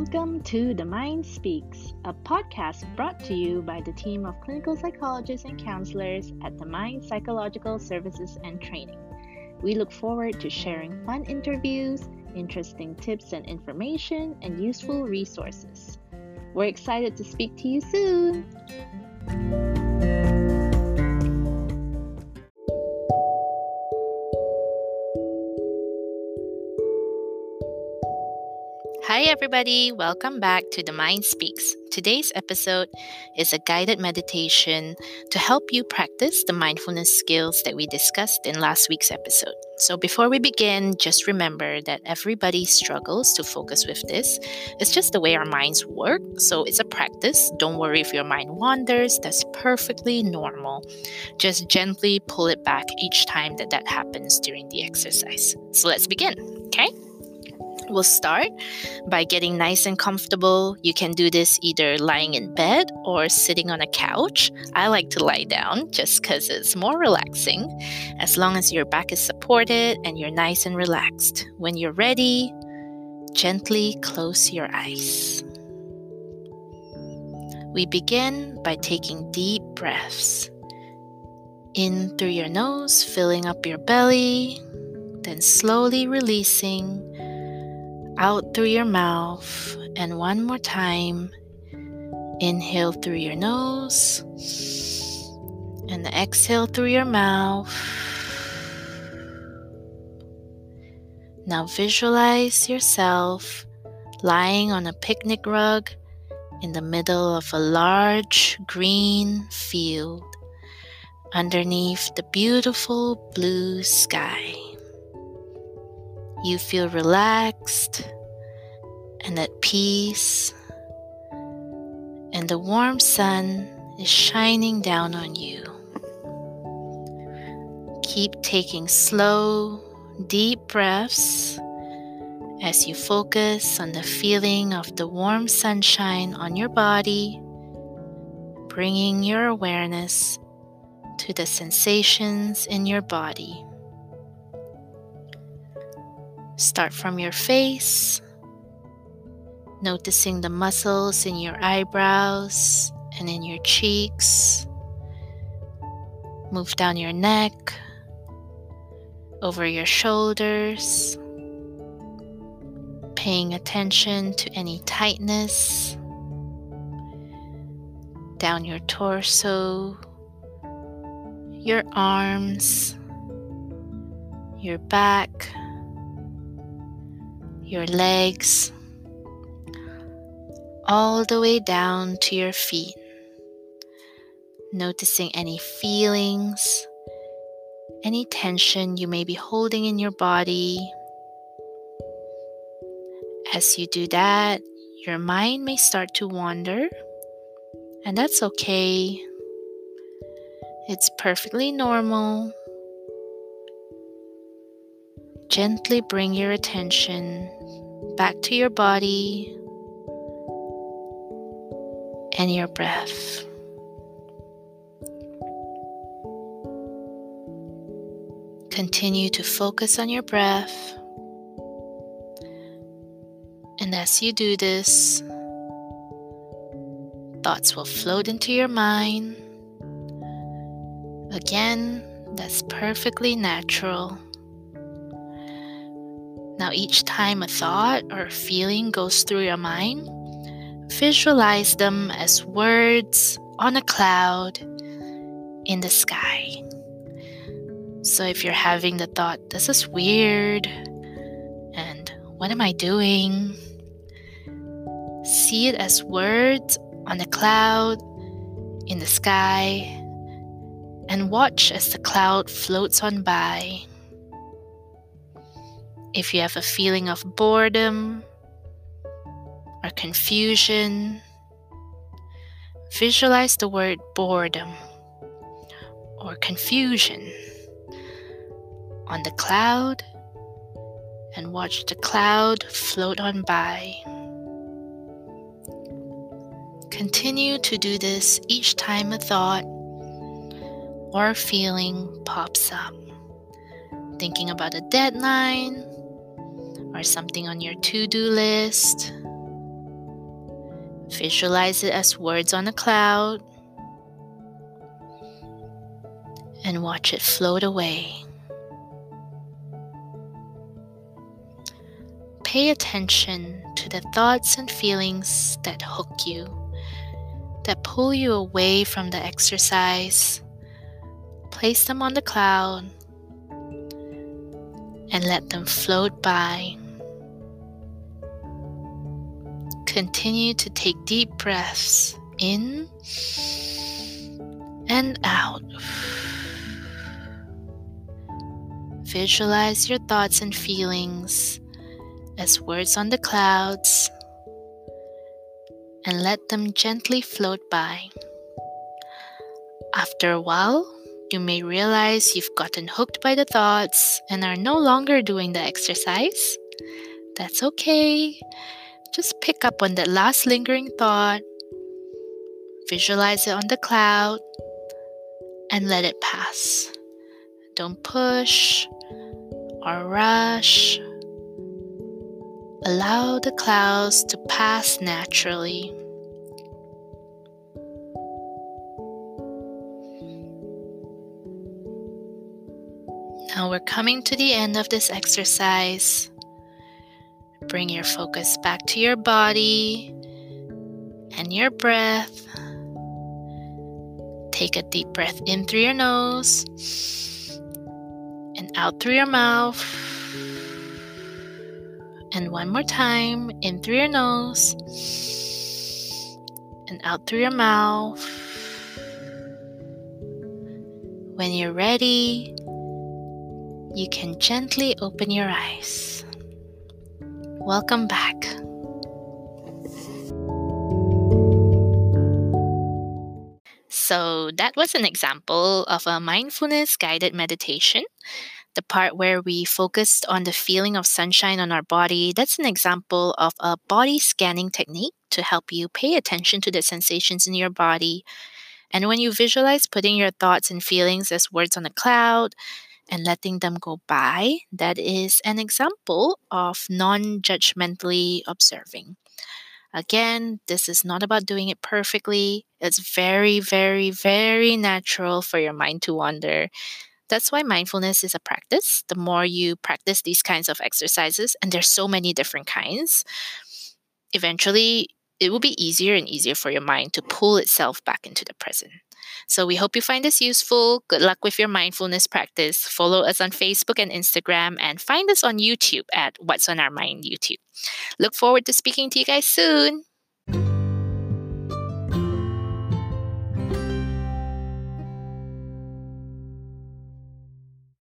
Welcome to The Mind Speaks, a podcast brought to you by the team of clinical psychologists and counselors at the Mind Psychological Services and Training. We look forward to sharing fun interviews, interesting tips and information, and useful resources. We're excited to speak to you soon! Hi, everybody. Welcome back to The Mind Speaks. Today's episode is a guided meditation to help you practice the mindfulness skills that we discussed in last week's episode. So, before we begin, just remember that everybody struggles to focus with this. It's just the way our minds work. So, it's a practice. Don't worry if your mind wanders, that's perfectly normal. Just gently pull it back each time that that happens during the exercise. So, let's begin, okay? We'll start by getting nice and comfortable. You can do this either lying in bed or sitting on a couch. I like to lie down just because it's more relaxing, as long as your back is supported and you're nice and relaxed. When you're ready, gently close your eyes. We begin by taking deep breaths. In through your nose, filling up your belly, then slowly releasing out through your mouth. And one more time, inhale through your nose and exhale through your mouth. Now visualize yourself lying on a picnic rug in the middle of a large green field underneath the beautiful blue sky. You feel relaxed and at peace, and the warm sun is shining down on you. Keep taking slow, deep breaths as you focus on the feeling of the warm sunshine on your body, bringing your awareness to the sensations in your body. Start from your face, noticing the muscles in your eyebrows and in your cheeks. Move down your neck, over your shoulders, paying attention to any tightness, down your torso, your arms, your back your legs, all the way down to your feet. Noticing any feelings, any tension you may be holding in your body. As you do that, your mind may start to wander, and that's okay. It's perfectly normal. Gently bring your attention back to your body and your breath. Continue to focus on your breath. And as you do this, thoughts will float into your mind. Again, that's perfectly natural. Now, each time a thought or a feeling goes through your mind, visualize them as words on a cloud in the sky. So, if you're having the thought, this is weird, and what am I doing? See it as words on a cloud in the sky, and watch as the cloud floats on by if you have a feeling of boredom or confusion, visualize the word boredom or confusion on the cloud and watch the cloud float on by. Continue to do this each time a thought or feeling pops up. Thinking about a deadline or something on your to do list, Visualize it as words on a cloud and watch it float away. Pay attention to the thoughts and feelings that hook you, that pull you away from the exercise. Place them on the cloud and let them float by. Continue to take deep breaths in and out. Visualize your thoughts and feelings as words on the clouds and let them gently float by. After a while, you may realize you've gotten hooked by the thoughts and are no longer doing the exercise. That's okay. Just pick up on that last lingering thought, visualize it on the cloud, and let it pass. Don't push or rush. Allow the clouds to pass naturally. Now we're coming to the end of this exercise. Bring your focus back to your body and your breath. Take a deep breath in through your nose and out through your mouth. And one more time in through your nose and out through your mouth. When you're ready, you can gently open your eyes. Welcome back. So, that was an example of a mindfulness guided meditation. The part where we focused on the feeling of sunshine on our body, that's an example of a body scanning technique to help you pay attention to the sensations in your body. And when you visualize putting your thoughts and feelings as words on a cloud, and letting them go by, that is an example of non judgmentally observing. Again, this is not about doing it perfectly. It's very, very, very natural for your mind to wander. That's why mindfulness is a practice. The more you practice these kinds of exercises, and there's so many different kinds, eventually it will be easier and easier for your mind to pull itself back into the present. So we hope you find this useful. Good luck with your mindfulness practice. Follow us on Facebook and Instagram and find us on YouTube at What's on Our Mind YouTube. Look forward to speaking to you guys soon.